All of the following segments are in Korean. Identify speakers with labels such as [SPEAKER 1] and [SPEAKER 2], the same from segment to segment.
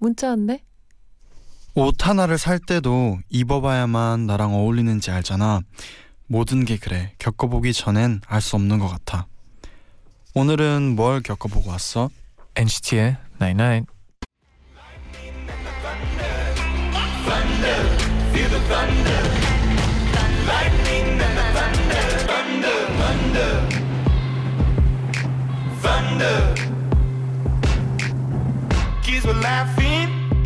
[SPEAKER 1] 문자 왔네.
[SPEAKER 2] 옷 하나를 살 때도 입어봐야만 나랑 어울리는지 알잖아. 모든 게 그래. 겪어보기 전엔 알 수 없는 것 같아. 오늘은 뭘 겪어보고 왔어?
[SPEAKER 3] NCT의 Night Night.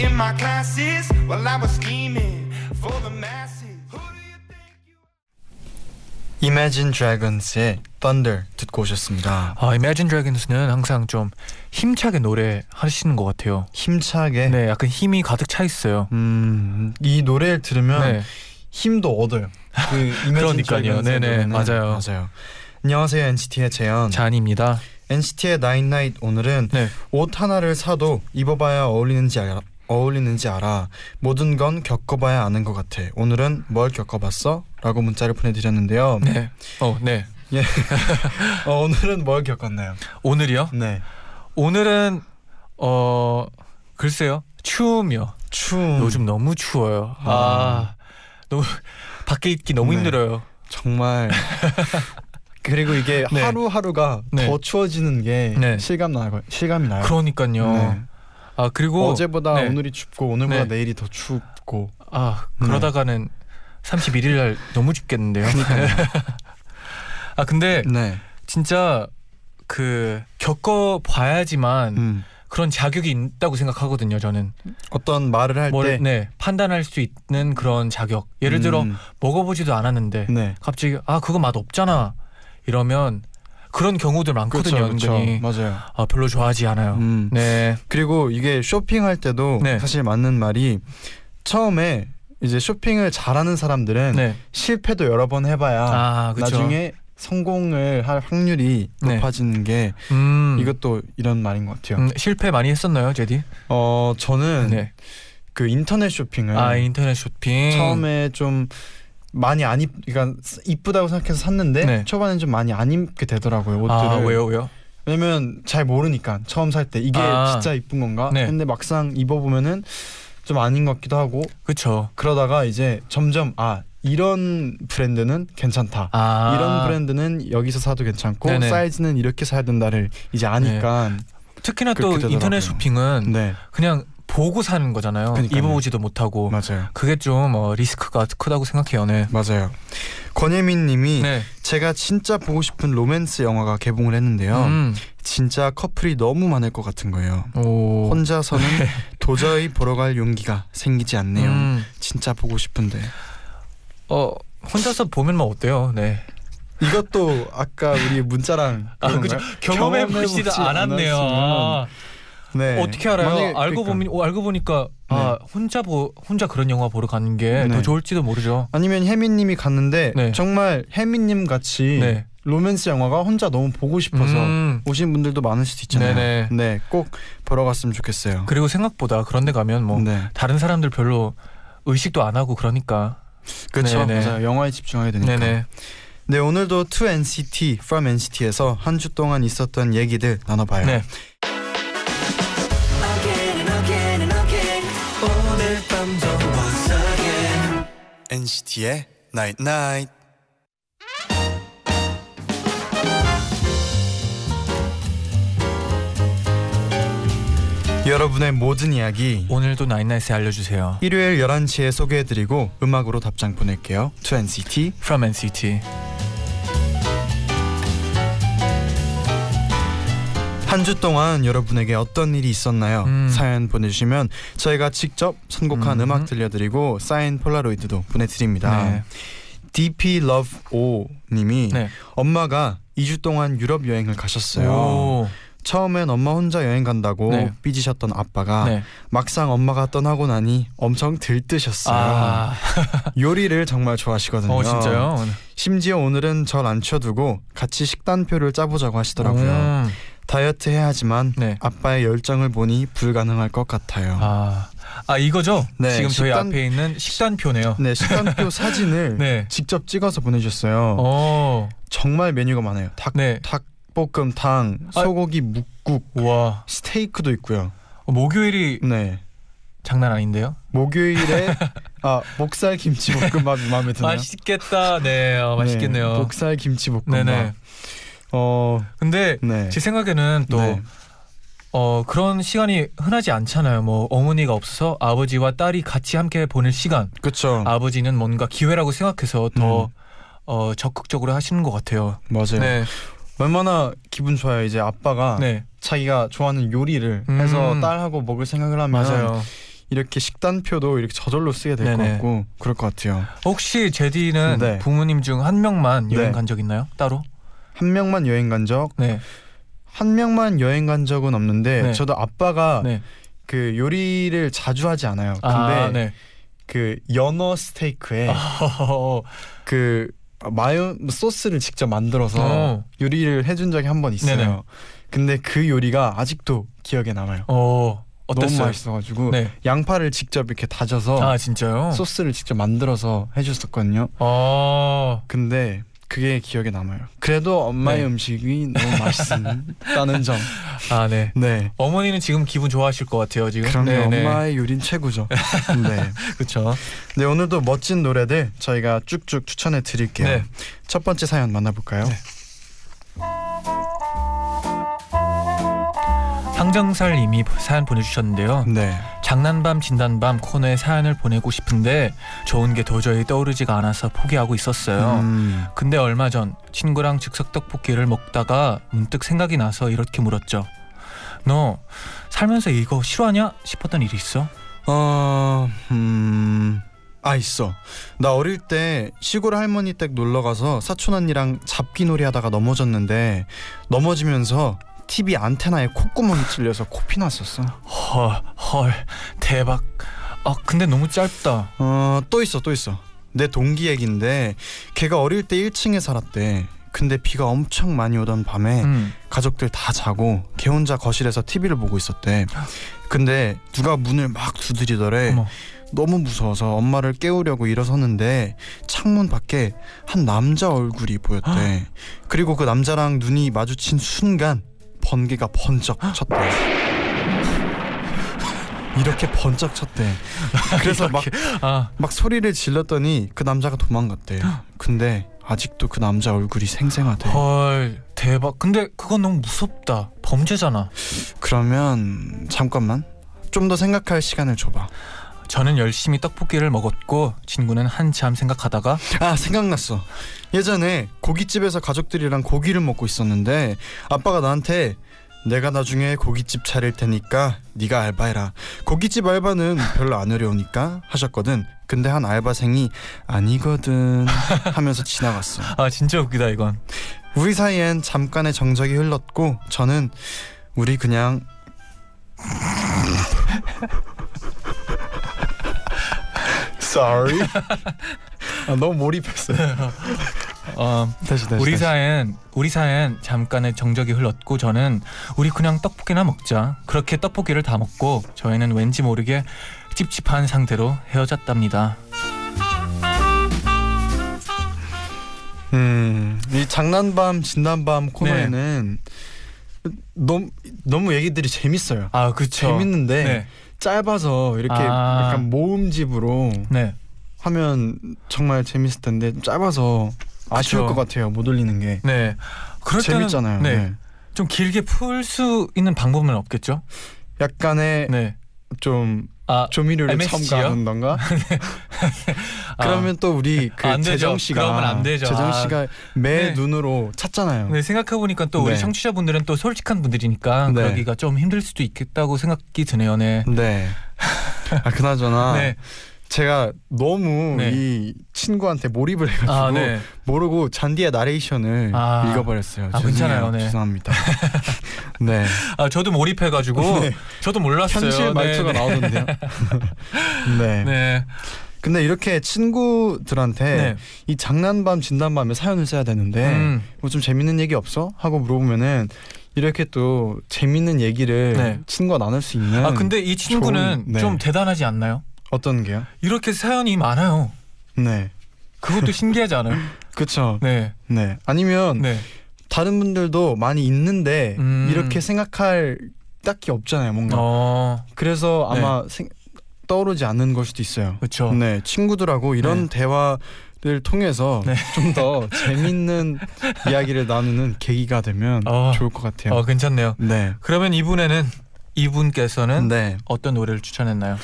[SPEAKER 4] In my classes while I was scheming for the masses. Who do you think you
[SPEAKER 2] Imagine Dragons의 Thunder 듣고 오셨습니다.
[SPEAKER 3] 아, Imagine Dragons는 항상 좀 힘차게 노래 하시는 것 같아요.
[SPEAKER 2] 힘차게.
[SPEAKER 3] 네, 약간 힘이 가득 차 있어요.
[SPEAKER 2] 음, 이 노래를 들으면
[SPEAKER 3] 네,
[SPEAKER 2] 힘도 얻어요. 그 Imagine
[SPEAKER 3] 그러니까요. 네네. 맞아요.
[SPEAKER 2] 맞아요. 안녕하세요 NCT의 재현.
[SPEAKER 3] 잔입니다.
[SPEAKER 2] NCT의 Nine Night 오늘은
[SPEAKER 3] 네,
[SPEAKER 2] 옷 하나를 사도 입어봐야 어울리는지 알아. 어울리는지 알아. 모든 건 겪어봐야 아는 것 같아. 오늘은 뭘 겪어봤어? 라고 문자를 보내드렸는데요.
[SPEAKER 3] 네, 어, 네.
[SPEAKER 2] 어, 오늘은 뭘 겪었나요?
[SPEAKER 3] 오늘이요?
[SPEAKER 2] 네.
[SPEAKER 3] 오늘은 어 글쎄요, 추우며
[SPEAKER 2] 추움.
[SPEAKER 3] 요즘 너무 추워요. 아, 너무 밖에 있기 너무
[SPEAKER 2] 네.
[SPEAKER 3] 힘들어요.
[SPEAKER 2] 정말. 그리고 이게
[SPEAKER 3] 네.
[SPEAKER 2] 하루하루가
[SPEAKER 3] 네.
[SPEAKER 2] 더 추워지는 게
[SPEAKER 3] 네.
[SPEAKER 2] 실감 나고 실감이 나요.
[SPEAKER 3] 그러니까요.
[SPEAKER 2] 네.
[SPEAKER 3] 아 그리고
[SPEAKER 2] 어제보다
[SPEAKER 3] 네.
[SPEAKER 2] 오늘이 춥고 오늘보다
[SPEAKER 3] 네.
[SPEAKER 2] 내일이 더 춥고.
[SPEAKER 3] 아
[SPEAKER 2] 네.
[SPEAKER 3] 그러다가는 31일 날 너무 춥겠는데요. 아 근데
[SPEAKER 2] 네.
[SPEAKER 3] 진짜 그 겪어 봐야지만
[SPEAKER 2] 음.
[SPEAKER 3] 그런 자격이 있다고 생각하거든요. 저는
[SPEAKER 2] 어떤 말을 할
[SPEAKER 3] 뭘
[SPEAKER 2] 때.
[SPEAKER 3] 네, 판단할 수 있는 그런 자격. 예를 들어
[SPEAKER 2] 음.
[SPEAKER 3] 먹어보지도 않았는데
[SPEAKER 2] 네.
[SPEAKER 3] 갑자기 아 그거 맛 없잖아 이러면 그런 경우들 많거든요.
[SPEAKER 2] 그렇죠,
[SPEAKER 3] 은근히
[SPEAKER 2] 맞아요.
[SPEAKER 3] 아 별로 좋아하지 않아요.
[SPEAKER 2] 음.
[SPEAKER 3] 네,
[SPEAKER 2] 그리고 이게 쇼핑할 때도
[SPEAKER 3] 네.
[SPEAKER 2] 사실 맞는 말이 처음에 이제 쇼핑을 잘하는 사람들은
[SPEAKER 3] 네.
[SPEAKER 2] 실패도 여러 번 해봐야
[SPEAKER 3] 아 그렇죠.
[SPEAKER 2] 나중에 성공을 할 확률이
[SPEAKER 3] 네.
[SPEAKER 2] 높아지는 게
[SPEAKER 3] 음,
[SPEAKER 2] 이것도 이런 말인 것 같아요.
[SPEAKER 3] 음, 실패 많이 했었나요, 제디?
[SPEAKER 2] 어 저는
[SPEAKER 3] 네.
[SPEAKER 2] 그 인터넷 쇼핑을
[SPEAKER 3] 아 인터넷 쇼핑.
[SPEAKER 2] 처음에 좀 많이 안 입, 그러니까 이쁘다고 생각해서 샀는데
[SPEAKER 3] 네.
[SPEAKER 2] 초반엔 좀 많이 안 입게 되더라고요 옷들을.
[SPEAKER 3] 아 왜요, 왜요?
[SPEAKER 2] 왜냐면 잘 모르니까 처음 살 때 이게
[SPEAKER 3] 아.
[SPEAKER 2] 진짜 이쁜 건가?
[SPEAKER 3] 네.
[SPEAKER 2] 근데 막상 입어보면은 좀 아닌 것 같기도 하고
[SPEAKER 3] 그렇죠.
[SPEAKER 2] 그러다가 이제 점점 아 이런 브랜드는 괜찮다.
[SPEAKER 3] 아
[SPEAKER 2] 이런 브랜드는 여기서 사도 괜찮고
[SPEAKER 3] 네네.
[SPEAKER 2] 사이즈는 이렇게 사야 된다를 이제 아니까
[SPEAKER 3] 특히나 또
[SPEAKER 2] 되더라고요.
[SPEAKER 3] 인터넷 쇼핑은
[SPEAKER 2] 네,
[SPEAKER 3] 그냥 보고 사는 거잖아요.
[SPEAKER 2] 그러니까요.
[SPEAKER 3] 입어보지도 못하고.
[SPEAKER 2] 맞아요.
[SPEAKER 3] 그게 좀 어, 리스크가 크다고 생각해요. 네.
[SPEAKER 2] 맞아요. 권예민 님이
[SPEAKER 3] 네.
[SPEAKER 2] 제가 진짜 보고 싶은 로맨스 영화가 개봉을 했는데요.
[SPEAKER 3] 음.
[SPEAKER 2] 진짜 커플이 너무 많을 것 같은 거예요.
[SPEAKER 3] 오.
[SPEAKER 2] 혼자서는 도저히 보러 갈 용기가 생기지 않네요.
[SPEAKER 3] 음.
[SPEAKER 2] 진짜 보고 싶은데.
[SPEAKER 3] 어 혼자서 보면 뭐 어때요? 네.
[SPEAKER 2] 이것도 아까 우리 문자랑
[SPEAKER 3] 아.
[SPEAKER 2] 거예요?
[SPEAKER 3] 경험해
[SPEAKER 2] 경험해 보지
[SPEAKER 3] 않았네요. 아,
[SPEAKER 2] 네.
[SPEAKER 3] 어떻게 알아요? 알고
[SPEAKER 2] 그러니까.
[SPEAKER 3] 보면 어, 알고 보니까 아 혼자 보 혼자 그런 영화 보러 가는 게더
[SPEAKER 2] 네.
[SPEAKER 3] 좋을지도 모르죠.
[SPEAKER 2] 아니면 혜민님이 갔는데
[SPEAKER 3] 네.
[SPEAKER 2] 정말 혜민님 같이
[SPEAKER 3] 네.
[SPEAKER 2] 로맨스 영화가 혼자 너무 보고 싶어서
[SPEAKER 3] 음.
[SPEAKER 2] 오신 분들도 많을 수도 있잖아요.
[SPEAKER 3] 네네.
[SPEAKER 2] 네, 꼭 보러 갔으면 좋겠어요.
[SPEAKER 3] 그리고 생각보다 그런데 가면 뭐
[SPEAKER 2] 네,
[SPEAKER 3] 다른 사람들 별로 의식도 안 하고 그러니까.
[SPEAKER 2] 그렇죠. 맞아요. 영화에 집중하게 되니까.
[SPEAKER 3] 네네.
[SPEAKER 2] 네, 오늘도 To NCT From NCT에서 한 주 동안 있었던 얘기들 나눠봐요.
[SPEAKER 3] 네.
[SPEAKER 2] NCT의 Night Night. 여러분의 모든 이야기
[SPEAKER 3] 오늘도 나인나잇에 알려주세요.
[SPEAKER 2] 일요일 11시에 소개해드리고 음악으로 답장 보낼게요. To NCT
[SPEAKER 3] From NCT.
[SPEAKER 2] 한 주 동안 여러분에게 어떤 일이 있었나요?
[SPEAKER 3] 음.
[SPEAKER 2] 사연 보내주시면 저희가 직접 선곡한
[SPEAKER 3] 음.
[SPEAKER 2] 음. 악 들려드리고 사인 폴라로이드도 보내드립니다.
[SPEAKER 3] 네.
[SPEAKER 2] DP Love O 님이
[SPEAKER 3] 네.
[SPEAKER 2] 엄마가 2주 동안 유럽 여행을 가셨어요.
[SPEAKER 3] 오.
[SPEAKER 2] 처음엔 엄마 혼자 여행 간다고
[SPEAKER 3] 네.
[SPEAKER 2] 삐지셨던 아빠가
[SPEAKER 3] 네.
[SPEAKER 2] 막상 엄마가 떠나고 나니 엄청 들뜨셨어요.
[SPEAKER 3] 아,
[SPEAKER 2] 요리를 정말 좋아하시거든요.
[SPEAKER 3] 어 진짜요?
[SPEAKER 2] 심지어 오늘은 절 안 쳐두고 같이 식단표를 짜보자고 하시더라고요.
[SPEAKER 3] 음,
[SPEAKER 2] 다이어트 해야 하지만
[SPEAKER 3] 네.
[SPEAKER 2] 아빠의 열정을 보니 불가능할 것 같아요.
[SPEAKER 3] 아, 아 이거죠?
[SPEAKER 2] 네,
[SPEAKER 3] 지금 저희
[SPEAKER 2] 식단-
[SPEAKER 3] 앞에 있는 식단표네요.
[SPEAKER 2] 네, 식단표 사진을
[SPEAKER 3] 네.
[SPEAKER 2] 직접 찍어서 보내주셨어요.
[SPEAKER 3] 어,
[SPEAKER 2] 정말 메뉴가 많아요. 닭,
[SPEAKER 3] 네.
[SPEAKER 2] 닭볶음탕,
[SPEAKER 3] 아.
[SPEAKER 2] 소고기 묵국,
[SPEAKER 3] 와,
[SPEAKER 2] 스테이크도 있고요.
[SPEAKER 3] 어, 목요일이
[SPEAKER 2] 네.
[SPEAKER 3] 장난 아닌데요?
[SPEAKER 2] 목요일에 아 목살 김치 볶음밥이 마음에 드네요.
[SPEAKER 3] 맛있겠다. 네, 어, 맛있겠네요.
[SPEAKER 2] 네, 목살 김치 볶음밥.
[SPEAKER 3] 네네.
[SPEAKER 2] 어,
[SPEAKER 3] 근데
[SPEAKER 2] 네.
[SPEAKER 3] 제 생각에는 또
[SPEAKER 2] 네.
[SPEAKER 3] 어, 그런 시간이 흔하지 않잖아요. 뭐 어머니가 없어서 아버지와 딸이 같이 함께 보낼 시간.
[SPEAKER 2] 그렇죠.
[SPEAKER 3] 아버지는 뭔가 기회라고 생각해서 더
[SPEAKER 2] 음.
[SPEAKER 3] 어, 적극적으로 하시는 것 같아요.
[SPEAKER 2] 맞아요.
[SPEAKER 3] 네,
[SPEAKER 2] 얼마나 기분 좋아요. 이제 아빠가
[SPEAKER 3] 네,
[SPEAKER 2] 자기가 좋아하는 요리를
[SPEAKER 3] 음.
[SPEAKER 2] 해서 딸하고 먹을 생각을 하면
[SPEAKER 3] 맞아요.
[SPEAKER 2] 이렇게 식단표도 이렇게 저절로 쓰게 될 것. 같고 그럴 것 같아요.
[SPEAKER 3] 혹시 제디는
[SPEAKER 2] 네.
[SPEAKER 3] 부모님 중 한 명만 여행
[SPEAKER 2] 네.
[SPEAKER 3] 간적 있나요? 따로?
[SPEAKER 2] 한 명만 여행 간 적,
[SPEAKER 3] 네,
[SPEAKER 2] 한 명만 여행 간 적은 없는데
[SPEAKER 3] 네.
[SPEAKER 2] 저도 아빠가
[SPEAKER 3] 네.
[SPEAKER 2] 그 요리를 자주 하지 않아요. 근데
[SPEAKER 3] 아, 네.
[SPEAKER 2] 그 연어 스테이크에
[SPEAKER 3] 어,
[SPEAKER 2] 그 마요 소스를 직접 만들어서
[SPEAKER 3] 어.
[SPEAKER 2] 요리를 해준 적이 한 번 있어요.
[SPEAKER 3] 네네.
[SPEAKER 2] 근데 그 요리가 아직도 기억에 남아요.
[SPEAKER 3] 어, 어땠어요?
[SPEAKER 2] 너무 맛있어가지고
[SPEAKER 3] 네.
[SPEAKER 2] 양파를 직접 이렇게 다져서
[SPEAKER 3] 아?
[SPEAKER 2] 소스를 직접 만들어서 해줬었거든요.
[SPEAKER 3] 어,
[SPEAKER 2] 근데 그게 기억에 남아요. 그래도 엄마의
[SPEAKER 3] 네.
[SPEAKER 2] 음식이 너무 맛있다는 점.
[SPEAKER 3] 아 네.
[SPEAKER 2] 네.
[SPEAKER 3] 어머니는 지금 기분 좋아하실 것 같아요 지금.
[SPEAKER 2] 그럼요.
[SPEAKER 3] 네, 네.
[SPEAKER 2] 엄마의 요리는 최고죠. 네.
[SPEAKER 3] 그렇죠.
[SPEAKER 2] 네 오늘도 멋진 노래들 저희가 쭉쭉 추천해 드릴게요.
[SPEAKER 3] 네.
[SPEAKER 2] 첫 번째 사연 만나볼까요?
[SPEAKER 3] 네. 황정설님이 사연 보내주셨는데요.
[SPEAKER 2] 네.
[SPEAKER 3] 장난밤 진단밤 코너에 사연을 보내고 싶은데 좋은 게 도저히 떠오르지가 않아서 포기하고 있었어요.
[SPEAKER 2] 음,
[SPEAKER 3] 근데 얼마 전 친구랑 즉석 떡볶이를 먹다가 문득 생각이 나서 이렇게 물었죠. 너 살면서 이거 싫어하냐 싶었던 일이 있어?
[SPEAKER 2] 어, 음, 아 있어. 나 어릴 때 시골 할머니 댁 놀러 가서 사촌 언니랑 잡기놀이 하다가 넘어졌는데 넘어지면서 TV 안테나에 콧구멍이 찔려서 코피 났었어.
[SPEAKER 3] 헐, 헐, 대박. 아 근데 너무 짧다.
[SPEAKER 2] 어, 또 있어, 또 있어. 내 동기 얘긴데 걔가 어릴 때 1층에 살았대. 근데 비가 엄청 많이 오던 밤에
[SPEAKER 3] 음.
[SPEAKER 2] 가족들 다 자고 걔 혼자 거실에서 TV를 보고 있었대. 근데 누가 문을 막 두드리더래.
[SPEAKER 3] 어머.
[SPEAKER 2] 너무 무서워서 엄마를 깨우려고 일어섰는데 창문 밖에 한 남자 얼굴이 보였대. 그리고 그 남자랑 눈이 마주친 순간 번개가 번쩍 쳤대. 이렇게 번쩍 쳤대. 그래서 막,
[SPEAKER 3] 아,
[SPEAKER 2] 막 소리를 질렀더니 그 남자가 도망갔대. 근데 아직도 그 남자 얼굴이 생생하대.
[SPEAKER 3] 헐, 대박. 근데 그건 너무 무섭다. 범죄잖아.
[SPEAKER 2] 그러면 잠깐만. 좀 더 생각할 시간을 줘봐.
[SPEAKER 3] 저는 열심히 떡볶이를 먹었고 친구는 한참 생각하다가
[SPEAKER 2] 아 생각났어. 예전에 고깃집에서 가족들이랑 고기를 먹고 있었는데 아빠가 나한테 내가 나중에 고깃집 차릴 테니까 네가 알바해라. 고깃집 알바는 별로 안 어려우니까 하셨거든. 근데 한 알바생이 아니거든 하면서 지나갔어.
[SPEAKER 3] 아 진짜 웃기다 이건.
[SPEAKER 2] 우리 사이엔 잠깐의 정적이 흘렀고 저는 우리 그냥 sorry 아, 너무 몰입했어요
[SPEAKER 3] 어,
[SPEAKER 2] 다시 다시
[SPEAKER 3] 우리. 사이엔 우리 사이엔 잠깐의 정적이 흘렀고 저는 우리 그냥 떡볶이나 먹자. 그렇게 떡볶이를 다 먹고 저희는 왠지 모르게 찝찝한 상태로 헤어졌답니다.
[SPEAKER 2] 음, 이 장난밤 진단밤 코너에는 너무 너무 얘기들이 재밌어요.
[SPEAKER 3] 아 그쵸.
[SPEAKER 2] 재밌는데
[SPEAKER 3] 네.
[SPEAKER 2] 짧아서 이렇게
[SPEAKER 3] 아.
[SPEAKER 2] 약간 모음집으로
[SPEAKER 3] 네.
[SPEAKER 2] 하면 정말 재밌을 텐데 좀 짧아서 아쉬울. 것 같아요. 못 올리는 게
[SPEAKER 3] 네. 그럴 때는
[SPEAKER 2] 재밌잖아요.
[SPEAKER 3] 네.
[SPEAKER 2] 네.
[SPEAKER 3] 좀 길게 풀 수 있는 방법은 없겠죠?
[SPEAKER 2] 약간의
[SPEAKER 3] 네.
[SPEAKER 2] 좀
[SPEAKER 3] 아,
[SPEAKER 2] 조미료를
[SPEAKER 3] MSG 요?
[SPEAKER 2] 첨가한던가.
[SPEAKER 3] 아,
[SPEAKER 2] 그러면 또 우리
[SPEAKER 3] 그안 되죠.
[SPEAKER 2] 재정 씨가. 재정
[SPEAKER 3] 아.
[SPEAKER 2] 씨가 매
[SPEAKER 3] 네.
[SPEAKER 2] 눈으로 찾잖아요.
[SPEAKER 3] 네, 생각해 보니까 또 우리
[SPEAKER 2] 네.
[SPEAKER 3] 청취자분들은 또 솔직한 분들이니까
[SPEAKER 2] 네.
[SPEAKER 3] 그러기가 좀 힘들 수도 있겠다고 생각이 드네요. 네.
[SPEAKER 2] 네. 아 그나저나
[SPEAKER 3] 네.
[SPEAKER 2] 제가 너무
[SPEAKER 3] 네.
[SPEAKER 2] 이 친구한테 몰입을 해가지고
[SPEAKER 3] 아, 네.
[SPEAKER 2] 모르고 잔디의 나레이션을
[SPEAKER 3] 아.
[SPEAKER 2] 읽어버렸어요.
[SPEAKER 3] 아, 괜찮아요. 네.
[SPEAKER 2] 죄송합니다. 네.
[SPEAKER 3] 아, 저도 몰입해가지고
[SPEAKER 2] 네.
[SPEAKER 3] 저도 몰랐어요.
[SPEAKER 2] 현실 말투가
[SPEAKER 3] 네,
[SPEAKER 2] 나오던데요. 네.
[SPEAKER 3] 네. 네.
[SPEAKER 2] 근데 이렇게 친구들한테
[SPEAKER 3] 네.
[SPEAKER 2] 이 장난밤 진단밤에 사연을 써야 되는데
[SPEAKER 3] 음.
[SPEAKER 2] 뭐좀 재밌는 얘기 없어? 하고 물어보면은 이렇게 또 재밌는 얘기를
[SPEAKER 3] 네.
[SPEAKER 2] 친구가 나눌 수 있는
[SPEAKER 3] 아 근데 이 친구는
[SPEAKER 2] 좋은- 네.
[SPEAKER 3] 좀 대단하지 않나요?
[SPEAKER 2] 어떤 게요?
[SPEAKER 3] 이렇게 사연이 많아요.
[SPEAKER 2] 네.
[SPEAKER 3] 그것도 신기하지 않아요?
[SPEAKER 2] 그쵸.
[SPEAKER 3] 네.
[SPEAKER 2] 네. 아니면
[SPEAKER 3] 네.
[SPEAKER 2] 다른 분들도 많이 있는데
[SPEAKER 3] 음.
[SPEAKER 2] 이렇게 생각할 딱히 없잖아요, 뭔가.
[SPEAKER 3] 어.
[SPEAKER 2] 그래서 아마 생- 떠오르지 않는 걸 수도 있어요.
[SPEAKER 3] 그렇죠.
[SPEAKER 2] 네, 친구들하고 이런
[SPEAKER 3] 네.
[SPEAKER 2] 대화를 통해서
[SPEAKER 3] 네.
[SPEAKER 2] 좀더 재밌는 이야기를 나누는 계기가 되면
[SPEAKER 3] 어.
[SPEAKER 2] 좋을 것 같아요.
[SPEAKER 3] 어, 괜찮네요.
[SPEAKER 2] 네,
[SPEAKER 3] 그러면 이분에는 이분께서는
[SPEAKER 2] 네.
[SPEAKER 3] 어떤 노래를 추천했나요?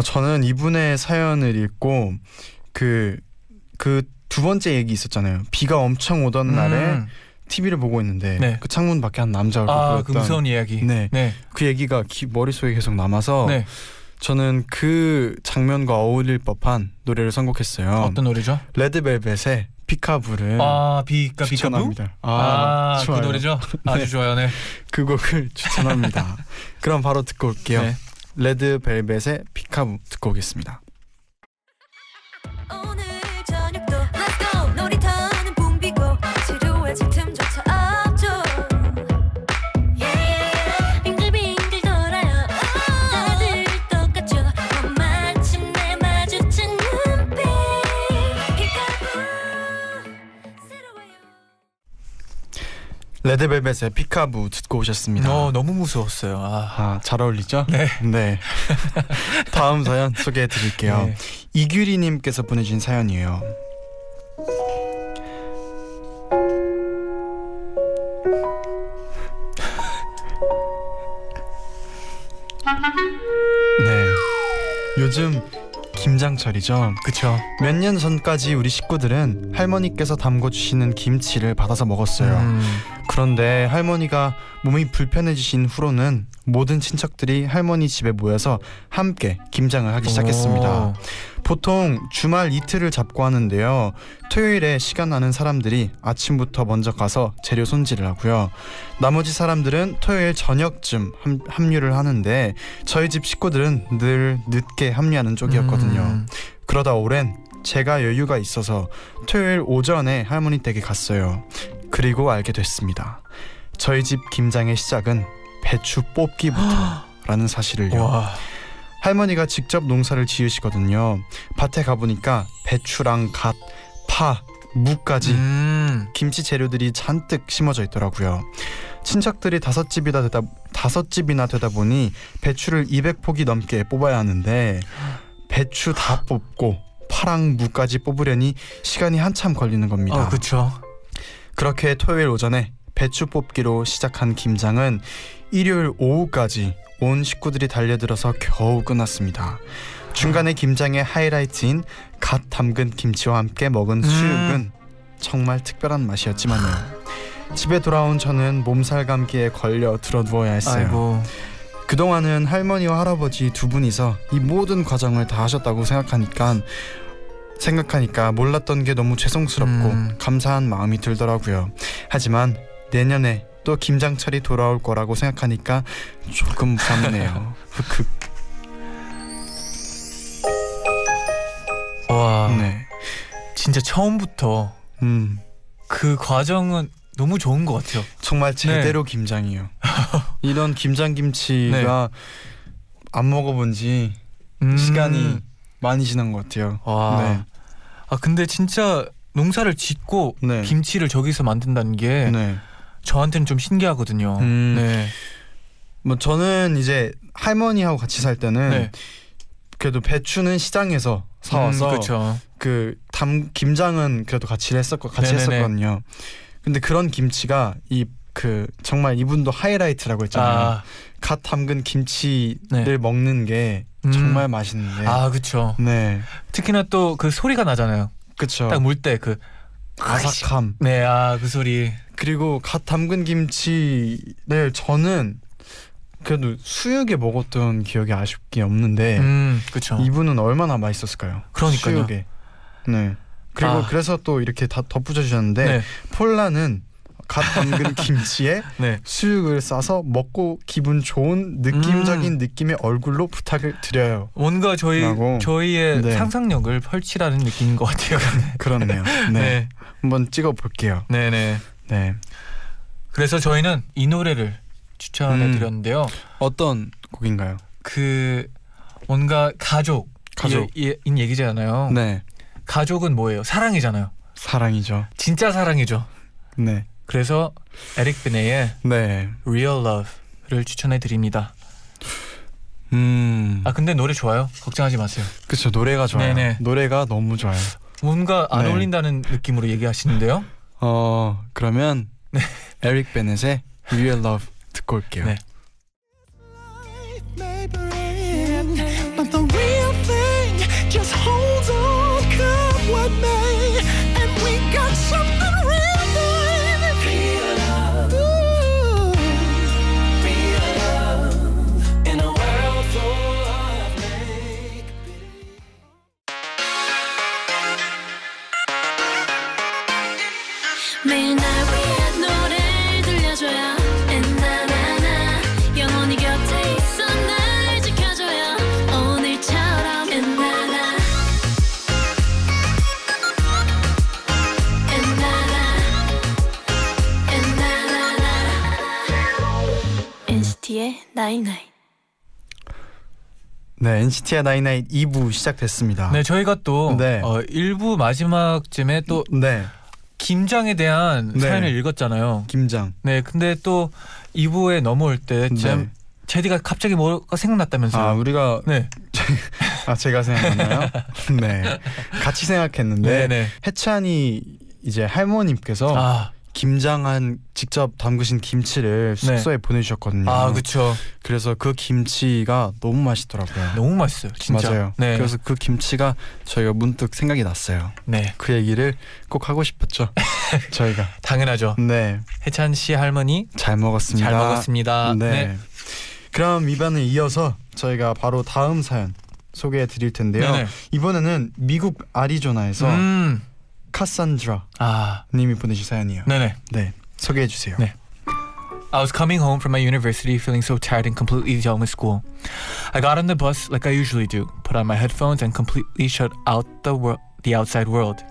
[SPEAKER 2] 어, 저는 이분의 사연을 읽고 그 그 두 번째 얘기 있었잖아요. 비가 엄청 오던 날에
[SPEAKER 3] 음.
[SPEAKER 2] TV를 보고 있는데
[SPEAKER 3] 네.
[SPEAKER 2] 그 창문 밖에 한 남자가
[SPEAKER 3] 아,
[SPEAKER 2] 보였던
[SPEAKER 3] 그 무서운 이야기.
[SPEAKER 2] 네.
[SPEAKER 3] 네.
[SPEAKER 2] 그 얘기가 기, 머릿속에 계속 남아서
[SPEAKER 3] 네.
[SPEAKER 2] 저는 그 장면과 어울릴 법한 노래를 선곡했어요.
[SPEAKER 3] 어떤 노래죠?
[SPEAKER 2] 레드벨벳의 피카부를
[SPEAKER 3] 아, 비까 비카부?
[SPEAKER 2] 추천합니다.
[SPEAKER 3] 아, 그
[SPEAKER 2] 좋아요.
[SPEAKER 3] 노래죠? 아주
[SPEAKER 2] 네.
[SPEAKER 3] 좋아요. 네.
[SPEAKER 2] 그 곡을 추천합니다. 그럼 바로 듣고 올게요.
[SPEAKER 3] 네.
[SPEAKER 2] 레드벨벳의 피카부 듣고 오겠습니다. 레드벨벳의 피카부 듣고 오셨습니다.
[SPEAKER 3] 어, 너무 무서웠어요. 아.
[SPEAKER 2] 아, 잘 어울리죠?
[SPEAKER 3] 네.
[SPEAKER 2] 네. 다음 사연 소개해 드릴게요.
[SPEAKER 3] 네.
[SPEAKER 2] 이규리 님께서 보내주신 사연이에요. 네. 요즘 김장철이죠.
[SPEAKER 3] 그쵸.
[SPEAKER 2] 몇 년 전까지 우리 식구들은 할머니께서 담궈 주시는 김치를 받아서 먹었어요.
[SPEAKER 3] 음.
[SPEAKER 2] 그런데 할머니가 몸이 불편해지신 후로는 모든 친척들이 할머니 집에 모여서 함께 김장을 하기 시작했습니다.
[SPEAKER 3] 오.
[SPEAKER 2] 보통 주말 이틀을 잡고 하는데요. 토요일에 시간 나는 사람들이 아침부터 먼저 가서 재료 손질을 하고요. 나머지 사람들은 토요일 저녁쯤 함, 합류를 하는데 저희 집 식구들은 늘 늦게 합류하는 쪽이었거든요.
[SPEAKER 3] 음.
[SPEAKER 2] 그러다 올해는 제가 여유가 있어서 토요일 오전에 할머니 댁에 갔어요. 그리고 알게 됐습니다. 저희 집 김장의 시작은 배추 뽑기부터라는 사실을요.
[SPEAKER 3] 와.
[SPEAKER 2] 할머니가 직접 농사를 지으시거든요. 밭에 가보니까 배추랑 갓, 파, 무까지
[SPEAKER 3] 음.
[SPEAKER 2] 김치 재료들이 잔뜩 심어져 있더라고요. 친척들이 다섯 집이나 되다 다섯 집이나 되다 보니 배추를 200포기 넘게 뽑아야 하는데 배추 다 뽑고 파랑 무까지 뽑으려니 시간이 한참 걸리는 겁니다.
[SPEAKER 3] 어, 그쵸.
[SPEAKER 2] 그렇게 토요일 오전에 배추 뽑기로 시작한 김장은 일요일 오후까지 온 식구들이 달려들어서 겨우 끝났습니다. 중간에 김장의 하이라이트인 갓 담근 김치와 함께 먹은
[SPEAKER 3] 음.
[SPEAKER 2] 수육은 정말 특별한 맛이었지만요. 집에 돌아온 저는 몸살 감기에 걸려 들어 누워야 했어요.
[SPEAKER 3] 아이고.
[SPEAKER 2] 그동안은 할머니와 할아버지 두 분이서 이 모든 과정을 다 하셨다고 생각하니까 생각하니까 몰랐던 게 너무 죄송스럽고
[SPEAKER 3] 음.
[SPEAKER 2] 감사한 마음이 들더라고요. 하지만 내년에 또 김장철이 돌아올 거라고 생각하니까 조금 무섭네요. 흑흑.
[SPEAKER 3] 와.
[SPEAKER 2] 네.
[SPEAKER 3] 진짜 처음부터
[SPEAKER 2] 음.
[SPEAKER 3] 그 과정은 너무 좋은 것 같아요.
[SPEAKER 2] 정말
[SPEAKER 3] 네.
[SPEAKER 2] 제대로 김장이에요. 이런 김장 김치가 안 먹어본 지
[SPEAKER 3] 음.
[SPEAKER 2] 시간이 많이 지난 것 같아요.
[SPEAKER 3] 와.
[SPEAKER 2] 네.
[SPEAKER 3] 아 근데 진짜 농사를 짓고
[SPEAKER 2] 네.
[SPEAKER 3] 김치를 저기서 만든다는 게
[SPEAKER 2] 네.
[SPEAKER 3] 저한테는 좀 신기하거든요.
[SPEAKER 2] 음.
[SPEAKER 3] 네.
[SPEAKER 2] 뭐 저는 이제 할머니하고 같이 살 때는
[SPEAKER 3] 네.
[SPEAKER 2] 그래도 배추는 시장에서 사와서
[SPEAKER 3] 그렇죠.
[SPEAKER 2] 그담 김장은 그래도 같이 했었고 같이
[SPEAKER 3] 네네네.
[SPEAKER 2] 했었거든요. 근데 그런 김치가 이 그 정말 이분도 하이라이트라고 했잖아요.
[SPEAKER 3] 아,
[SPEAKER 2] 갓 담근 김치를
[SPEAKER 3] 네.
[SPEAKER 2] 먹는 게
[SPEAKER 3] 음.
[SPEAKER 2] 정말 맛있는데.
[SPEAKER 3] 아 그렇죠.
[SPEAKER 2] 네,
[SPEAKER 3] 특히나 또 그 소리가 나잖아요.
[SPEAKER 2] 그쵸.
[SPEAKER 3] 딱물 때 그
[SPEAKER 2] 아삭함.
[SPEAKER 3] 네, 아 그 소리.
[SPEAKER 2] 그리고 갓 담근 김치를 저는 그래도 수육에 먹었던 기억이 아쉽게 없는데
[SPEAKER 3] 음, 그렇죠.
[SPEAKER 2] 이분은 얼마나 맛있었을까요?
[SPEAKER 3] 그러니까요.
[SPEAKER 2] 수육에. 네. 그리고
[SPEAKER 3] 아.
[SPEAKER 2] 그래서 또 이렇게 다 덧붙여 주셨는데
[SPEAKER 3] 네.
[SPEAKER 2] 폴라는 갓 담근 김치에
[SPEAKER 3] 네.
[SPEAKER 2] 수육을 싸서 먹고 기분 좋은 느낌적인 느낌의 얼굴로 부탁을 드려요.
[SPEAKER 3] 뭔가 저희
[SPEAKER 2] 라고.
[SPEAKER 3] 저희의
[SPEAKER 2] 네.
[SPEAKER 3] 상상력을 펼치라는 느낌인 것 같아요.
[SPEAKER 2] 그렇네요. 네.
[SPEAKER 3] 네.
[SPEAKER 2] 한번 찍어 볼게요.
[SPEAKER 3] 네, 네.
[SPEAKER 2] 네.
[SPEAKER 3] 그래서 저희는 이 노래를 추천해
[SPEAKER 2] 음.
[SPEAKER 3] 드렸는데요.
[SPEAKER 2] 어떤 곡인가요?
[SPEAKER 3] 그 뭔가 가족
[SPEAKER 2] 가족.
[SPEAKER 3] 이, 인 얘기잖아요.
[SPEAKER 2] 네.
[SPEAKER 3] 가족은 뭐예요? 사랑이잖아요.
[SPEAKER 2] 사랑이죠.
[SPEAKER 3] 진짜 사랑이죠.
[SPEAKER 2] 네.
[SPEAKER 3] 그래서 에릭 베네의
[SPEAKER 2] 네.
[SPEAKER 3] Real Love를 추천해 드립니다.
[SPEAKER 2] 음.
[SPEAKER 3] 아 근데 노래 좋아요. 걱정하지 마세요.
[SPEAKER 2] 그쵸 노래가 좋아요.
[SPEAKER 3] 네네.
[SPEAKER 2] 노래가 너무 좋아요.
[SPEAKER 3] 뭔가 안
[SPEAKER 2] 네.
[SPEAKER 3] 어울린다는 느낌으로 얘기하시는데요.
[SPEAKER 2] 어 그러면
[SPEAKER 3] 네.
[SPEAKER 2] 에릭 베넷의 Real Love 듣고 올게요.
[SPEAKER 3] 네.
[SPEAKER 1] NCT의
[SPEAKER 2] 나인나잇 2부 시작됐습니다.
[SPEAKER 3] 네 저희가 또
[SPEAKER 2] 네.
[SPEAKER 3] 어, 1부 마지막쯤에 또
[SPEAKER 2] 네.
[SPEAKER 3] 김장에 대한
[SPEAKER 2] 네.
[SPEAKER 3] 사연을 읽었잖아요.
[SPEAKER 2] 김장.
[SPEAKER 3] 네 근데 또 2부에 넘어올 때쯤
[SPEAKER 2] 네.
[SPEAKER 3] 제디가 갑자기 뭐가 생각났다면서요.
[SPEAKER 2] 아 우리가
[SPEAKER 3] 네.
[SPEAKER 2] 아 제가 생각났나요? 네. 같이 생각했는데
[SPEAKER 3] 네, 네.
[SPEAKER 2] 해찬이 이제 할머님께서
[SPEAKER 3] 아,
[SPEAKER 2] 김장한 직접 담그신 김치를
[SPEAKER 3] 네.
[SPEAKER 2] 숙소에 보내주셨거든요.
[SPEAKER 3] 아, 그렇죠.
[SPEAKER 2] 그래서 그 김치가 너무 맛있더라고요.
[SPEAKER 3] 너무 맛있어요, 진짜.
[SPEAKER 2] 맞아요.
[SPEAKER 3] 네.
[SPEAKER 2] 그래서 그 김치가 저희가 문득 생각이 났어요.
[SPEAKER 3] 네.
[SPEAKER 2] 그 얘기를 꼭 하고 싶었죠. 저희가.
[SPEAKER 3] 당연하죠.
[SPEAKER 2] 네.
[SPEAKER 3] 해찬 씨 할머니
[SPEAKER 2] 잘 먹었습니다.
[SPEAKER 3] 잘 먹었습니다.
[SPEAKER 2] 네.
[SPEAKER 3] 네.
[SPEAKER 2] 그럼 이번에 이어서 저희가 바로 다음 사연 소개해 드릴 텐데요.
[SPEAKER 3] 네네.
[SPEAKER 2] 이번에는 미국 아리조나에서
[SPEAKER 3] 음.
[SPEAKER 2] 카산드라
[SPEAKER 3] 아,
[SPEAKER 2] 님이 보내주신 사연이에요.
[SPEAKER 3] 네네.
[SPEAKER 2] 네. 소개해 주세요.
[SPEAKER 3] 네. I was coming home from my university feeling so tired and completely done with school. I got on the bus like I usually do, put on my headphones and completely shut out the wor- the outside world.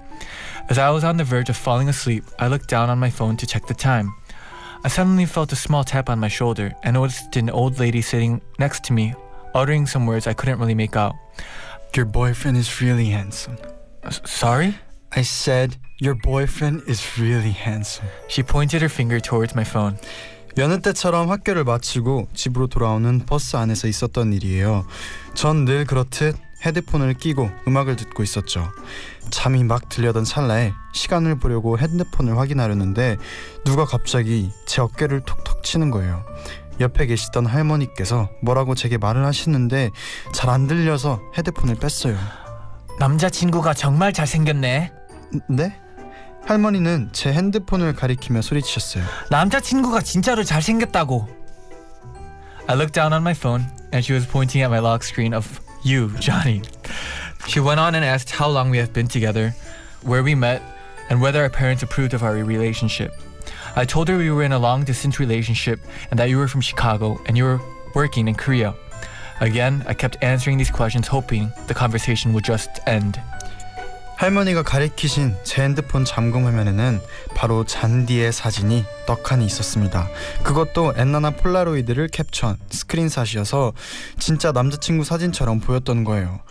[SPEAKER 3] As I was on the verge of falling asleep, I looked down on my phone to check the time. I suddenly felt a small tap on my shoulder and noticed an old lady sitting next to me, uttering some words I couldn't really make out.
[SPEAKER 2] Your boyfriend is really handsome.
[SPEAKER 3] S- sorry?
[SPEAKER 2] I said your boyfriend is really handsome.
[SPEAKER 3] She pointed her finger towards my phone.
[SPEAKER 2] 여느 때처럼 학교를 마치고 집으로 돌아오는 버스 안에서 있었던 일이에요. 전 늘 그렇듯 헤드폰을 끼고 음악을 듣고 있었죠. 잠이 막 들려던 찰나에 시간을 보려고 핸드폰을 확인하려는데 누가 갑자기 제 어깨를 톡톡 치는 거예요. 옆에 계시던 할머니께서 뭐라고 제게 말을 하시는데 잘 안 들려서 헤드폰을 뺐어요.
[SPEAKER 3] 남자친구가 정말 잘생겼네.
[SPEAKER 2] 네? 할머니는 제 핸드폰을 가리키며 소리치셨어요.
[SPEAKER 3] 남자친구가 진짜로 잘생겼다고. I looked down on my phone and she was pointing at my lock screen of you, Johnny. She went on and asked how long we have been together, where we met, and whether our parents approved of our relationship. I told her we were in a long distance relationship and that you were from Chicago and you were working in Korea. Again, I kept answering these questions hoping the conversation would just end.
[SPEAKER 2] 할머니가 가리키신 제 핸드폰 잠금 화면에는 바로 잔디의 사진이 떡하니 있었습니다. 그것도 엔나나 폴라로이드를 캡처한 스크린샷이어서 진짜 남자친구 사진처럼 보였던 거예요.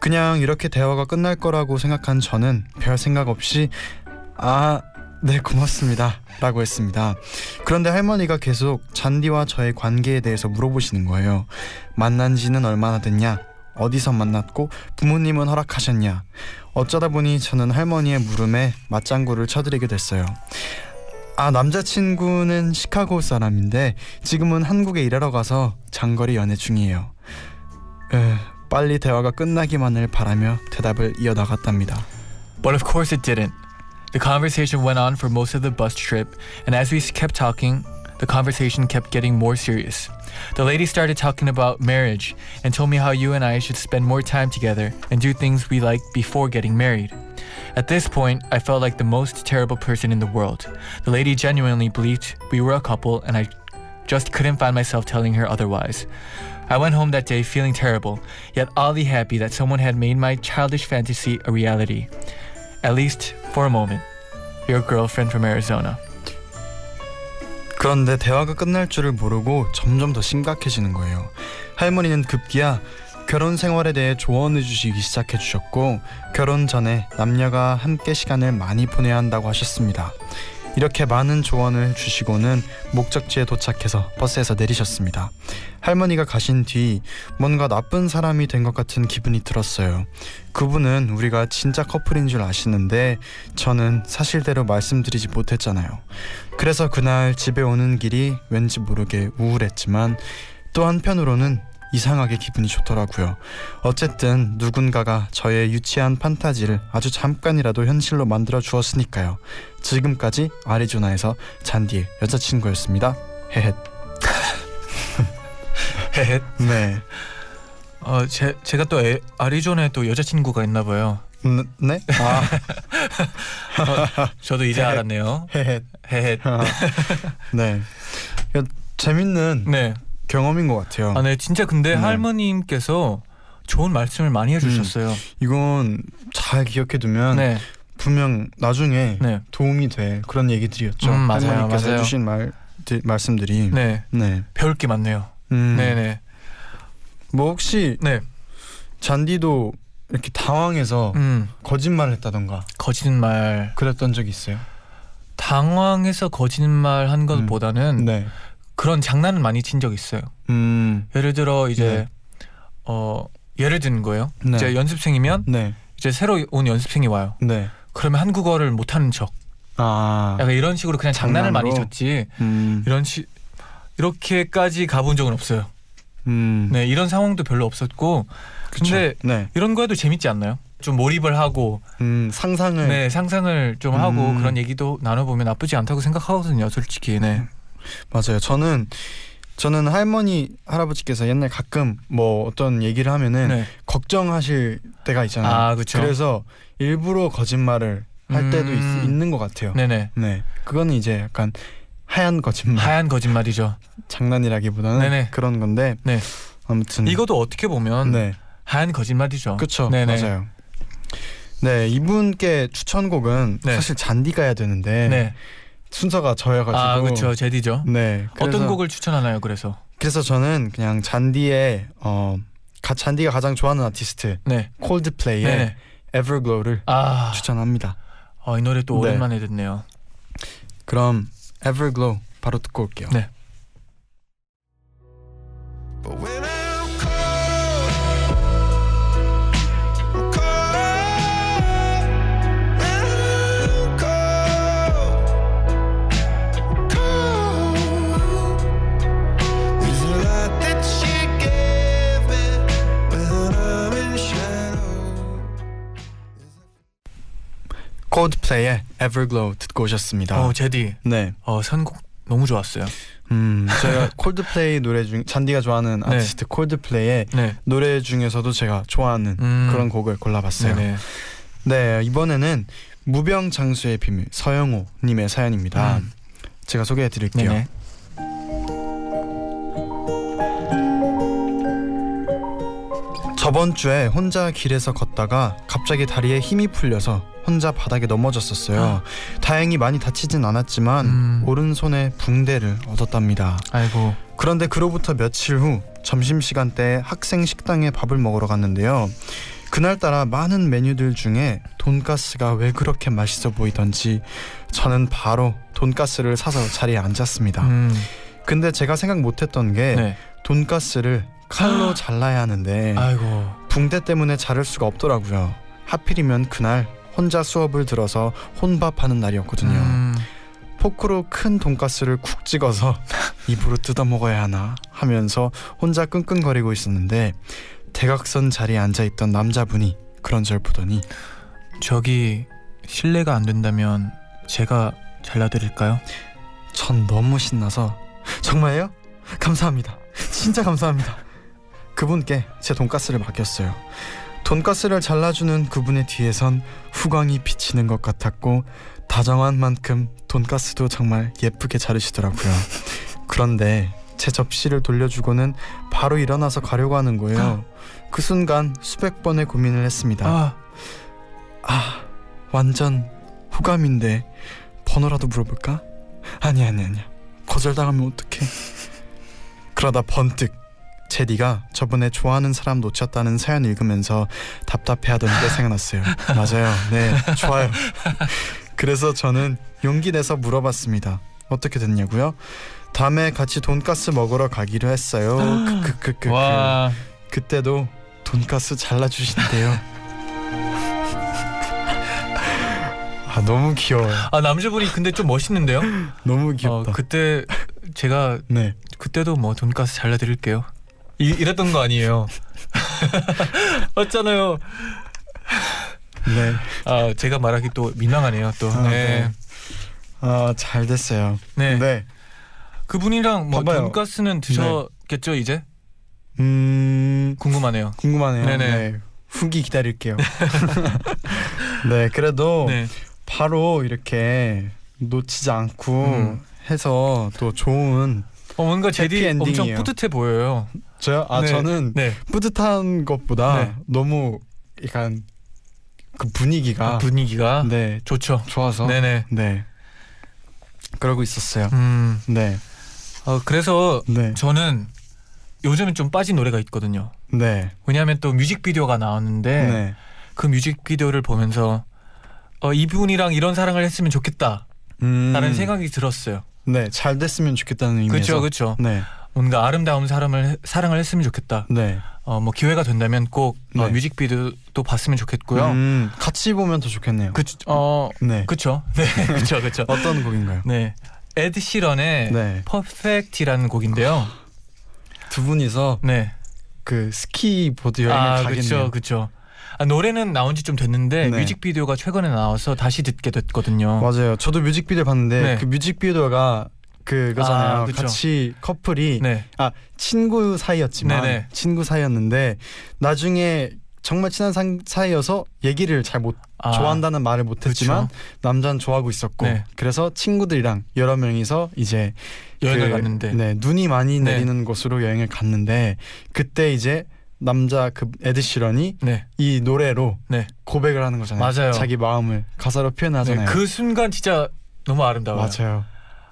[SPEAKER 2] 그냥 이렇게 대화가 끝날 거라고 생각한 저는 별 생각 없이 아, 네, 고맙습니다. 라고 했습니다. 그런데 할머니가 계속 잔디와 저의 관계에 대해서 물어보시는 거예요. 만난 지는 얼마나 됐냐? 어디서 만났고 부모님은 허락하셨냐? 어쩌다 보니 저는 할머니의 물음에 맞장구를 쳐드리게 됐어요. 아 남자친구는 시카고 사람인데 지금은 한국에 일하러 가서 장거리 연애 중이에요. 에, 빨리 대화가 끝나기만을 바라며 대답을 이어나갔답니다.
[SPEAKER 3] But of course it didn't. The conversation went on for most of the bus trip, and as we kept talking, the conversation kept getting more serious. The lady started talking about marriage and told me how you and I should spend more time together and do things we like before getting married. At this point, I felt like the most terrible person in the world. The lady genuinely believed we were a couple, and I just couldn't find myself telling her otherwise. I went home that day feeling terrible, yet oddly happy that someone had made my childish fantasy a reality. At least for a moment. Your girlfriend from Arizona.
[SPEAKER 2] 그런데 대화가 끝날 줄을 모르고 점점 더 심각해지는 거예요. 할머니는 급기야 결혼 생활에 대해 조언해 주시기 시작해 주셨고 결혼 전에 남녀가 함께 시간을 많이 보내야 한다고 하셨습니다. 이렇게 많은 조언을 주시고는 목적지에 도착해서 버스에서 내리셨습니다. 할머니가 가신 뒤 뭔가 나쁜 사람이 된 것 같은 기분이 들었어요. 그분은 우리가 진짜 커플인 줄 아시는데 저는 사실대로 말씀드리지 못했잖아요. 그래서 그날 집에 오는 길이 왠지 모르게 우울했지만 또 한편으로는 이상하게 기분이 좋더라고요. 어쨌든 누군가가 저의 유치한 판타지를 아주 잠깐이라도 현실로 만들어 주었으니까요. 지금까지 아리조나에서 잔디의 여자친구였습니다. 헤헷.
[SPEAKER 3] 헤헷.
[SPEAKER 2] 네.
[SPEAKER 3] 어, 제, 제가 또 에, 아리조나에 또 여자친구가 있나 봐요.
[SPEAKER 2] 음, 네? 아,
[SPEAKER 3] 저도 이제
[SPEAKER 2] 헤헷.
[SPEAKER 3] 알았네요.
[SPEAKER 2] 헤헷.
[SPEAKER 3] 헤헷.
[SPEAKER 2] 아, 네. 이거 재밌는
[SPEAKER 3] 네.
[SPEAKER 2] 경험인 것 같아요.
[SPEAKER 3] 아, 네. 진짜 근데
[SPEAKER 2] 네.
[SPEAKER 3] 할머님께서 좋은 말씀을 많이 해주셨어요.
[SPEAKER 2] 이건 잘 기억해 두면
[SPEAKER 3] 네.
[SPEAKER 2] 분명 나중에
[SPEAKER 3] 네.
[SPEAKER 2] 도움이 될 그런 얘기들이었죠.
[SPEAKER 3] 음, 맞아요,
[SPEAKER 2] 할머니께서
[SPEAKER 3] 맞아요.
[SPEAKER 2] 해주신 말 말씀들이.
[SPEAKER 3] 네.
[SPEAKER 2] 네.
[SPEAKER 3] 배울 게 많네요.
[SPEAKER 2] 음,
[SPEAKER 3] 네네.
[SPEAKER 2] 뭐 혹시
[SPEAKER 3] 네.
[SPEAKER 2] 잔디도 이렇게 당황해서
[SPEAKER 3] 음.
[SPEAKER 2] 거짓말을 했다던가
[SPEAKER 3] 거짓말.
[SPEAKER 2] 그랬던 적이 있어요?
[SPEAKER 3] 당황해서 거짓말 한 것보다는
[SPEAKER 2] 네.
[SPEAKER 3] 그런 장난을 많이 친적 있어요.
[SPEAKER 2] 음.
[SPEAKER 3] 예를 들어 이제
[SPEAKER 2] 네.
[SPEAKER 3] 어 예를 드는 거예요.
[SPEAKER 2] 네.
[SPEAKER 3] 이제 연습생이면
[SPEAKER 2] 네.
[SPEAKER 3] 이제 새로 온 연습생이 와요.
[SPEAKER 2] 네.
[SPEAKER 3] 그러면 한국어를 못하는 척.
[SPEAKER 2] 아.
[SPEAKER 3] 약간 이런 식으로 그냥 장난을 많이
[SPEAKER 2] 장난으로?
[SPEAKER 3] 쳤지.
[SPEAKER 2] 음.
[SPEAKER 3] 이런 시 이렇게까지 가본 적은 없어요.
[SPEAKER 2] 음.
[SPEAKER 3] 네 이런 상황도 별로 없었고.
[SPEAKER 2] 그쵸.
[SPEAKER 3] 근데
[SPEAKER 2] 네.
[SPEAKER 3] 이런 거에도 재밌지 않나요? 좀 몰입을 하고
[SPEAKER 2] 음, 상상을
[SPEAKER 3] 네 상상을 좀 하고
[SPEAKER 2] 음.
[SPEAKER 3] 그런 얘기도 나눠보면 나쁘지 않다고 생각하거든요. 솔직히 네.
[SPEAKER 2] 맞아요. 저는 저는 할머니 할아버지께서 옛날 가끔 뭐 어떤 얘기를 하면은
[SPEAKER 3] 네.
[SPEAKER 2] 걱정하실 때가 있잖아요.
[SPEAKER 3] 아.
[SPEAKER 2] 그래서 일부러 거짓말을 할 때도
[SPEAKER 3] 음.
[SPEAKER 2] 있, 있는 것 같아요.
[SPEAKER 3] 네네.
[SPEAKER 2] 네, 그거는 이제 약간 하얀 거짓말,
[SPEAKER 3] 하얀 거짓말이죠.
[SPEAKER 2] 장난이라기보다는
[SPEAKER 3] 네네.
[SPEAKER 2] 그런 건데.
[SPEAKER 3] 네.
[SPEAKER 2] 아무튼
[SPEAKER 3] 이것도 어떻게 보면
[SPEAKER 2] 네,
[SPEAKER 3] 하얀 거짓말이죠.
[SPEAKER 2] 그렇죠. 맞아요. 네, 이분께 추천곡은
[SPEAKER 3] 네.
[SPEAKER 2] 사실 잔디가 해야 되는데
[SPEAKER 3] 네.
[SPEAKER 2] 순서가 저여가지고.
[SPEAKER 3] 아 그렇죠. 제디죠.
[SPEAKER 2] 네,
[SPEAKER 3] 어떤 곡을 추천하나요? 그래서
[SPEAKER 2] 그래서 저는 그냥 잔디의 어 가, 잔디가 가장 좋아하는 아티스트
[SPEAKER 3] 네.
[SPEAKER 2] 콜드플레이의
[SPEAKER 3] 네네.
[SPEAKER 2] Everglow를
[SPEAKER 3] 아,
[SPEAKER 2] 추천합니다.
[SPEAKER 3] 어, 이 노래 또
[SPEAKER 2] 네.
[SPEAKER 3] 오랜만에 듣네요.
[SPEAKER 2] 그럼 Everglow 바로 듣고 올게요.
[SPEAKER 3] 네.
[SPEAKER 2] 콜드플레이의 Everglow 듣고 오셨습니다.
[SPEAKER 3] 어, 제디.
[SPEAKER 2] 네.
[SPEAKER 3] 어, 선곡 너무 좋았어요.
[SPEAKER 2] 음, 제가 콜드플레이 노래 중 잔디가 좋아하는
[SPEAKER 3] 네.
[SPEAKER 2] 아티스트 콜드플레이의
[SPEAKER 3] 네.
[SPEAKER 2] 노래 중에서도 제가 좋아하는
[SPEAKER 3] 음.
[SPEAKER 2] 그런 곡을 골라봤어요.
[SPEAKER 3] 네네.
[SPEAKER 2] 네, 이번에는 무병장수의 비밀 서영호 님의 사연입니다.
[SPEAKER 3] 음.
[SPEAKER 2] 제가 소개해 드릴게요.
[SPEAKER 3] 네네.
[SPEAKER 2] 저번 주에 혼자 길에서 걷다가 갑자기 다리에 힘이 풀려서 혼자 바닥에 넘어졌었어요. 다행히 많이 다치진 않았지만
[SPEAKER 3] 음.
[SPEAKER 2] 오른손에 붕대를 얻었답니다.
[SPEAKER 3] 아이고.
[SPEAKER 2] 그런데 그로부터 며칠 후 점심 시간 때 학생 식당에 밥을 먹으러 갔는데요. 그날따라 많은 메뉴들 중에 돈가스가 왜 그렇게 맛있어 보이던지 저는 바로 돈가스를 사서 자리에 앉았습니다.
[SPEAKER 3] 음.
[SPEAKER 2] 근데 제가 생각 못했던 게
[SPEAKER 3] 네.
[SPEAKER 2] 돈가스를 칼로 잘라야 하는데
[SPEAKER 3] 아이고.
[SPEAKER 2] 붕대 때문에 자를 수가 없더라고요. 하필이면 그날 혼자 수업을 들어서 혼밥하는 날이었거든요.
[SPEAKER 3] 음.
[SPEAKER 2] 포크로 큰 돈가스를 쿡 찍어서 입으로 뜯어 먹어야 하나 하면서 혼자 끙끙거리고 있었는데 대각선 자리에 앉아 있던 남자분이 그런 절 보더니
[SPEAKER 3] 저기 실례가 안 된다면 제가 잘라드릴까요?
[SPEAKER 2] 전 너무 신나서 정말요? 감사합니다. 진짜 감사합니다. 그분께 제 돈가스를 맡겼어요. 돈가스를 잘라주는 그분의 뒤에선 후광이 비치는 것 같았고 다정한 만큼 돈가스도 정말 예쁘게 자르시더라고요. 그런데 제 접시를 돌려주고는 바로 일어나서 가려고 하는 거예요. 그 순간 수백 번의 고민을 했습니다.
[SPEAKER 3] 아,
[SPEAKER 2] 아 완전 호감인데 번호라도 물어볼까? 아니 아니 아니야 거절당하면 어떡해 그러다 번뜩 제디가 저번에 좋아하는 사람 놓쳤다는 사연 읽으면서 답답해하던 게 생각났어요 맞아요 네 좋아요 그래서 저는 용기 내서 물어봤습니다 어떻게 됐냐고요? 다음에 같이 돈가스 먹으러 가기로 했어요 크크크크
[SPEAKER 3] 와,
[SPEAKER 2] 그때도 돈가스 잘라주신대요. 아 너무 귀여워요.
[SPEAKER 3] 아 남자분이 근데 좀 멋있는데요?
[SPEAKER 2] 너무
[SPEAKER 3] 어,
[SPEAKER 2] 귀엽다.
[SPEAKER 3] 그때 제가
[SPEAKER 2] 네.
[SPEAKER 3] 그때도 뭐 돈가스 잘라드릴게요. 이, 이랬던 거 아니에요? 맞잖아요.
[SPEAKER 2] 네.
[SPEAKER 3] 아 제가 말하기 또 민망하네요. 또.
[SPEAKER 2] 아,
[SPEAKER 3] 네.
[SPEAKER 2] 네. 아잘 됐어요.
[SPEAKER 3] 네.
[SPEAKER 2] 네.
[SPEAKER 3] 그분이랑 뭐
[SPEAKER 2] 봐봐요.
[SPEAKER 3] 돈가스는 드셨겠죠 이제?
[SPEAKER 2] 음
[SPEAKER 3] 궁금하네요.
[SPEAKER 2] 궁금하네요.
[SPEAKER 3] 네네.
[SPEAKER 2] 네. 후기 기다릴게요. 네. 그래도
[SPEAKER 3] 네.
[SPEAKER 2] 바로 이렇게 놓치지 않고
[SPEAKER 3] 음.
[SPEAKER 2] 해서 또 좋은
[SPEAKER 3] 어 뭔가 제디
[SPEAKER 2] 해피
[SPEAKER 3] 엄청
[SPEAKER 2] 엔딩이에요.
[SPEAKER 3] 뿌듯해 보여요.
[SPEAKER 2] 저요. 아
[SPEAKER 3] 네.
[SPEAKER 2] 저는
[SPEAKER 3] 네.
[SPEAKER 2] 뿌듯한 것보다
[SPEAKER 3] 네.
[SPEAKER 2] 너무 약간 그 분위기가
[SPEAKER 3] 아, 분위기가
[SPEAKER 2] 네
[SPEAKER 3] 좋죠.
[SPEAKER 2] 좋아서
[SPEAKER 3] 네네.
[SPEAKER 2] 네 그러고 있었어요.
[SPEAKER 3] 음.
[SPEAKER 2] 네,
[SPEAKER 3] 어, 그래서
[SPEAKER 2] 네,
[SPEAKER 3] 저는 요즘에 좀 빠진 노래가 있거든요.
[SPEAKER 2] 네,
[SPEAKER 3] 왜냐하면 또 뮤직비디오가 나왔는데
[SPEAKER 2] 네,
[SPEAKER 3] 그 뮤직비디오를 보면서 어, 이분이랑 이런 사랑을 했으면 좋겠다라는
[SPEAKER 2] 음,
[SPEAKER 3] 생각이 들었어요.
[SPEAKER 2] 네, 잘 됐으면 좋겠다는 의미에서.
[SPEAKER 3] 그렇죠, 그렇죠.
[SPEAKER 2] 네,
[SPEAKER 3] 뭔가 아름다운 사람을 사랑을 했으면 좋겠다.
[SPEAKER 2] 네.
[SPEAKER 3] 어, 뭐 기회가 된다면 꼭 어,
[SPEAKER 2] 네.
[SPEAKER 3] 뮤직비디오도 봤으면 좋겠고요.
[SPEAKER 2] 음, 같이 보면 더 좋겠네요.
[SPEAKER 3] 그, 어,
[SPEAKER 2] 네.
[SPEAKER 3] 그쵸, 네, 그쵸, 그쵸.
[SPEAKER 2] 어떤 곡인가요?
[SPEAKER 3] 네, 에드 시런의
[SPEAKER 2] 네.
[SPEAKER 3] Perfect라는 곡인데요.
[SPEAKER 2] 두 분이서
[SPEAKER 3] 네,
[SPEAKER 2] 그 스키 보드 여행을
[SPEAKER 3] 아,
[SPEAKER 2] 가겠네요.
[SPEAKER 3] 그쵸, 그쵸. 아, 노래는 나온 지 좀 됐는데
[SPEAKER 2] 네.
[SPEAKER 3] 뮤직비디오가 최근에 나와서 다시 듣게 됐거든요.
[SPEAKER 2] 맞아요. 저도 뮤직비디오 봤는데
[SPEAKER 3] 네.
[SPEAKER 2] 그 뮤직비디오가 그거잖아요.
[SPEAKER 3] 아.
[SPEAKER 2] 같이 커플이
[SPEAKER 3] 네,
[SPEAKER 2] 아 친구 사이였지만
[SPEAKER 3] 네네.
[SPEAKER 2] 친구 사이였는데 나중에 정말 친한 상- 사이여서 얘기를 잘못
[SPEAKER 3] 아,
[SPEAKER 2] 좋아한다는 말을 못했지만
[SPEAKER 3] 그쵸.
[SPEAKER 2] 남자는 좋아하고 있었고
[SPEAKER 3] 네.
[SPEAKER 2] 그래서 친구들이랑 여러 명이서 이제
[SPEAKER 3] 여행을
[SPEAKER 2] 그,
[SPEAKER 3] 갔는데.
[SPEAKER 2] 네, 눈이 많이
[SPEAKER 3] 네.
[SPEAKER 2] 내리는 곳으로 여행을 갔는데 그때 이제 남자 그 에드 시런이
[SPEAKER 3] 네,
[SPEAKER 2] 이 노래로
[SPEAKER 3] 네.
[SPEAKER 2] 고백을 하는 거잖아요.
[SPEAKER 3] 맞아요.
[SPEAKER 2] 자기 마음을 가사로
[SPEAKER 3] 네,
[SPEAKER 2] 표현하잖아요.
[SPEAKER 3] 그 순간 진짜 너무 아름다워요.
[SPEAKER 2] 맞아요.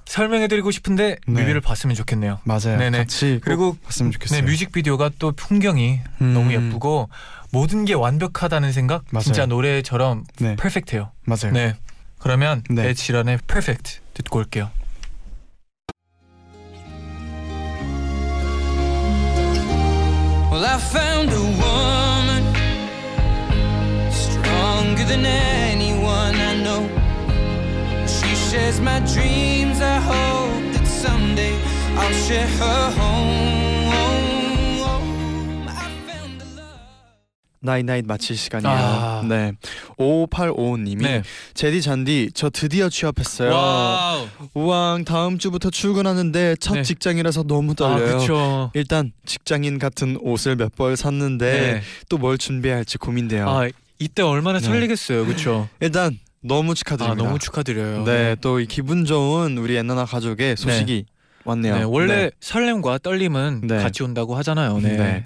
[SPEAKER 3] 설명해드리고 싶은데
[SPEAKER 2] 네.
[SPEAKER 3] 뮤비를 봤으면 좋겠네요.
[SPEAKER 2] 맞아요.
[SPEAKER 3] 네네.
[SPEAKER 2] 같이
[SPEAKER 3] 그리고
[SPEAKER 2] 꼭 봤으면 좋겠어요.
[SPEAKER 3] 네, 뮤직비디오가 또 풍경이
[SPEAKER 2] 음.
[SPEAKER 3] 너무 예쁘고 모든 게 완벽하다는 생각
[SPEAKER 2] 맞아요.
[SPEAKER 3] 진짜 노래처럼
[SPEAKER 2] 네,
[SPEAKER 3] 퍼펙트해요.
[SPEAKER 2] 맞아요.
[SPEAKER 3] 네. 그러면
[SPEAKER 2] 네.
[SPEAKER 3] 시런의 Perfect 듣고 올게요.
[SPEAKER 5] Well, shares my dreams. I hope that someday I'll share her home. I found a love.
[SPEAKER 2] night night 마칠 시간이에요.
[SPEAKER 3] 아.
[SPEAKER 2] 네. 5585님이
[SPEAKER 3] 네.
[SPEAKER 2] 쟤디 쟌디 저 드디어 취업했어요.
[SPEAKER 3] 와우.
[SPEAKER 2] 우왕 다음 주부터 출근하는데 첫
[SPEAKER 3] 네.
[SPEAKER 2] 직장이라서 너무
[SPEAKER 3] 아,
[SPEAKER 2] 떨려요.
[SPEAKER 3] 그렇죠.
[SPEAKER 2] 일단 직장인 같은 옷을 몇 벌 샀는데
[SPEAKER 3] 네.
[SPEAKER 2] 또뭘 준비해야 할지 고민돼요.
[SPEAKER 3] 아, 이때 얼마나
[SPEAKER 2] 네.
[SPEAKER 3] 설레겠어요. 그렇죠?
[SPEAKER 2] 일단 너무
[SPEAKER 3] 아,
[SPEAKER 2] 축하드립니다.
[SPEAKER 3] 너무 축하드려요.
[SPEAKER 2] 네, 또 이 기분 좋은 우리 엔나나 가족의 소식이 왔네요.
[SPEAKER 3] 네, 원래
[SPEAKER 2] 네.
[SPEAKER 3] 설렘과 떨림은
[SPEAKER 2] 네.
[SPEAKER 3] 같이 온다고 하잖아요. 네.
[SPEAKER 2] 네.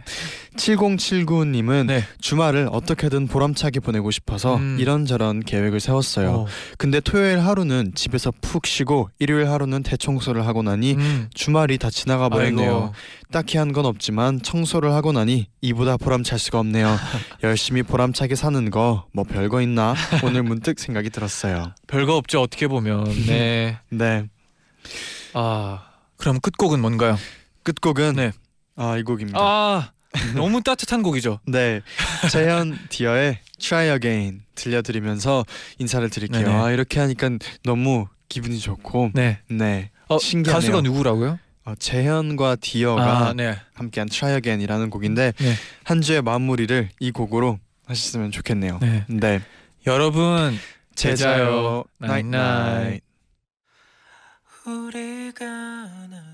[SPEAKER 2] 7079님은
[SPEAKER 3] 네.
[SPEAKER 2] 주말을 어떻게든 보람차게 보내고 싶어서
[SPEAKER 3] 음.
[SPEAKER 2] 이런저런 계획을 세웠어요.
[SPEAKER 3] 어.
[SPEAKER 2] 근데 토요일 하루는 집에서 푹 쉬고 일요일 하루는 대청소를 하고 나니
[SPEAKER 3] 음.
[SPEAKER 2] 주말이 다 지나가 버렸네요.
[SPEAKER 3] 아이고.
[SPEAKER 2] 딱히 한 건 없지만 청소를 하고 나니 이보다 보람찰 수가 없네요. 열심히 보람차게 사는 거 뭐 별거 있나? 오늘 문득 생각이 들었어요.
[SPEAKER 3] 별거 없죠. 어떻게 보면. 네.
[SPEAKER 2] 네.
[SPEAKER 3] 아. 그럼 끝곡은 뭔가요?
[SPEAKER 2] 끝곡은
[SPEAKER 3] 네.
[SPEAKER 2] 아, 이 곡입니다.
[SPEAKER 3] 아. 너무 따뜻한 곡이죠.
[SPEAKER 2] 네. 재현 디어의 Try Again 들려드리면서 인사를 드릴게요.
[SPEAKER 3] 네네.
[SPEAKER 2] 아, 이렇게 하니까 너무 기분이 좋고
[SPEAKER 3] 네.
[SPEAKER 2] 네.
[SPEAKER 3] 어,
[SPEAKER 2] 신기하네요.
[SPEAKER 3] 가수가 누구라고요?
[SPEAKER 2] 어, 재현과 디어가
[SPEAKER 3] 아, 네.
[SPEAKER 2] 함께한 Try Again이라는 곡인데
[SPEAKER 3] 네.
[SPEAKER 2] 한 주의 마무리를 이 곡으로 하셨으면 좋겠네요.
[SPEAKER 3] 네.
[SPEAKER 2] 네.
[SPEAKER 3] 여러분
[SPEAKER 2] 제자요.
[SPEAKER 3] 나잇나잇.
[SPEAKER 2] 나잇나잇.
[SPEAKER 5] 우리가 나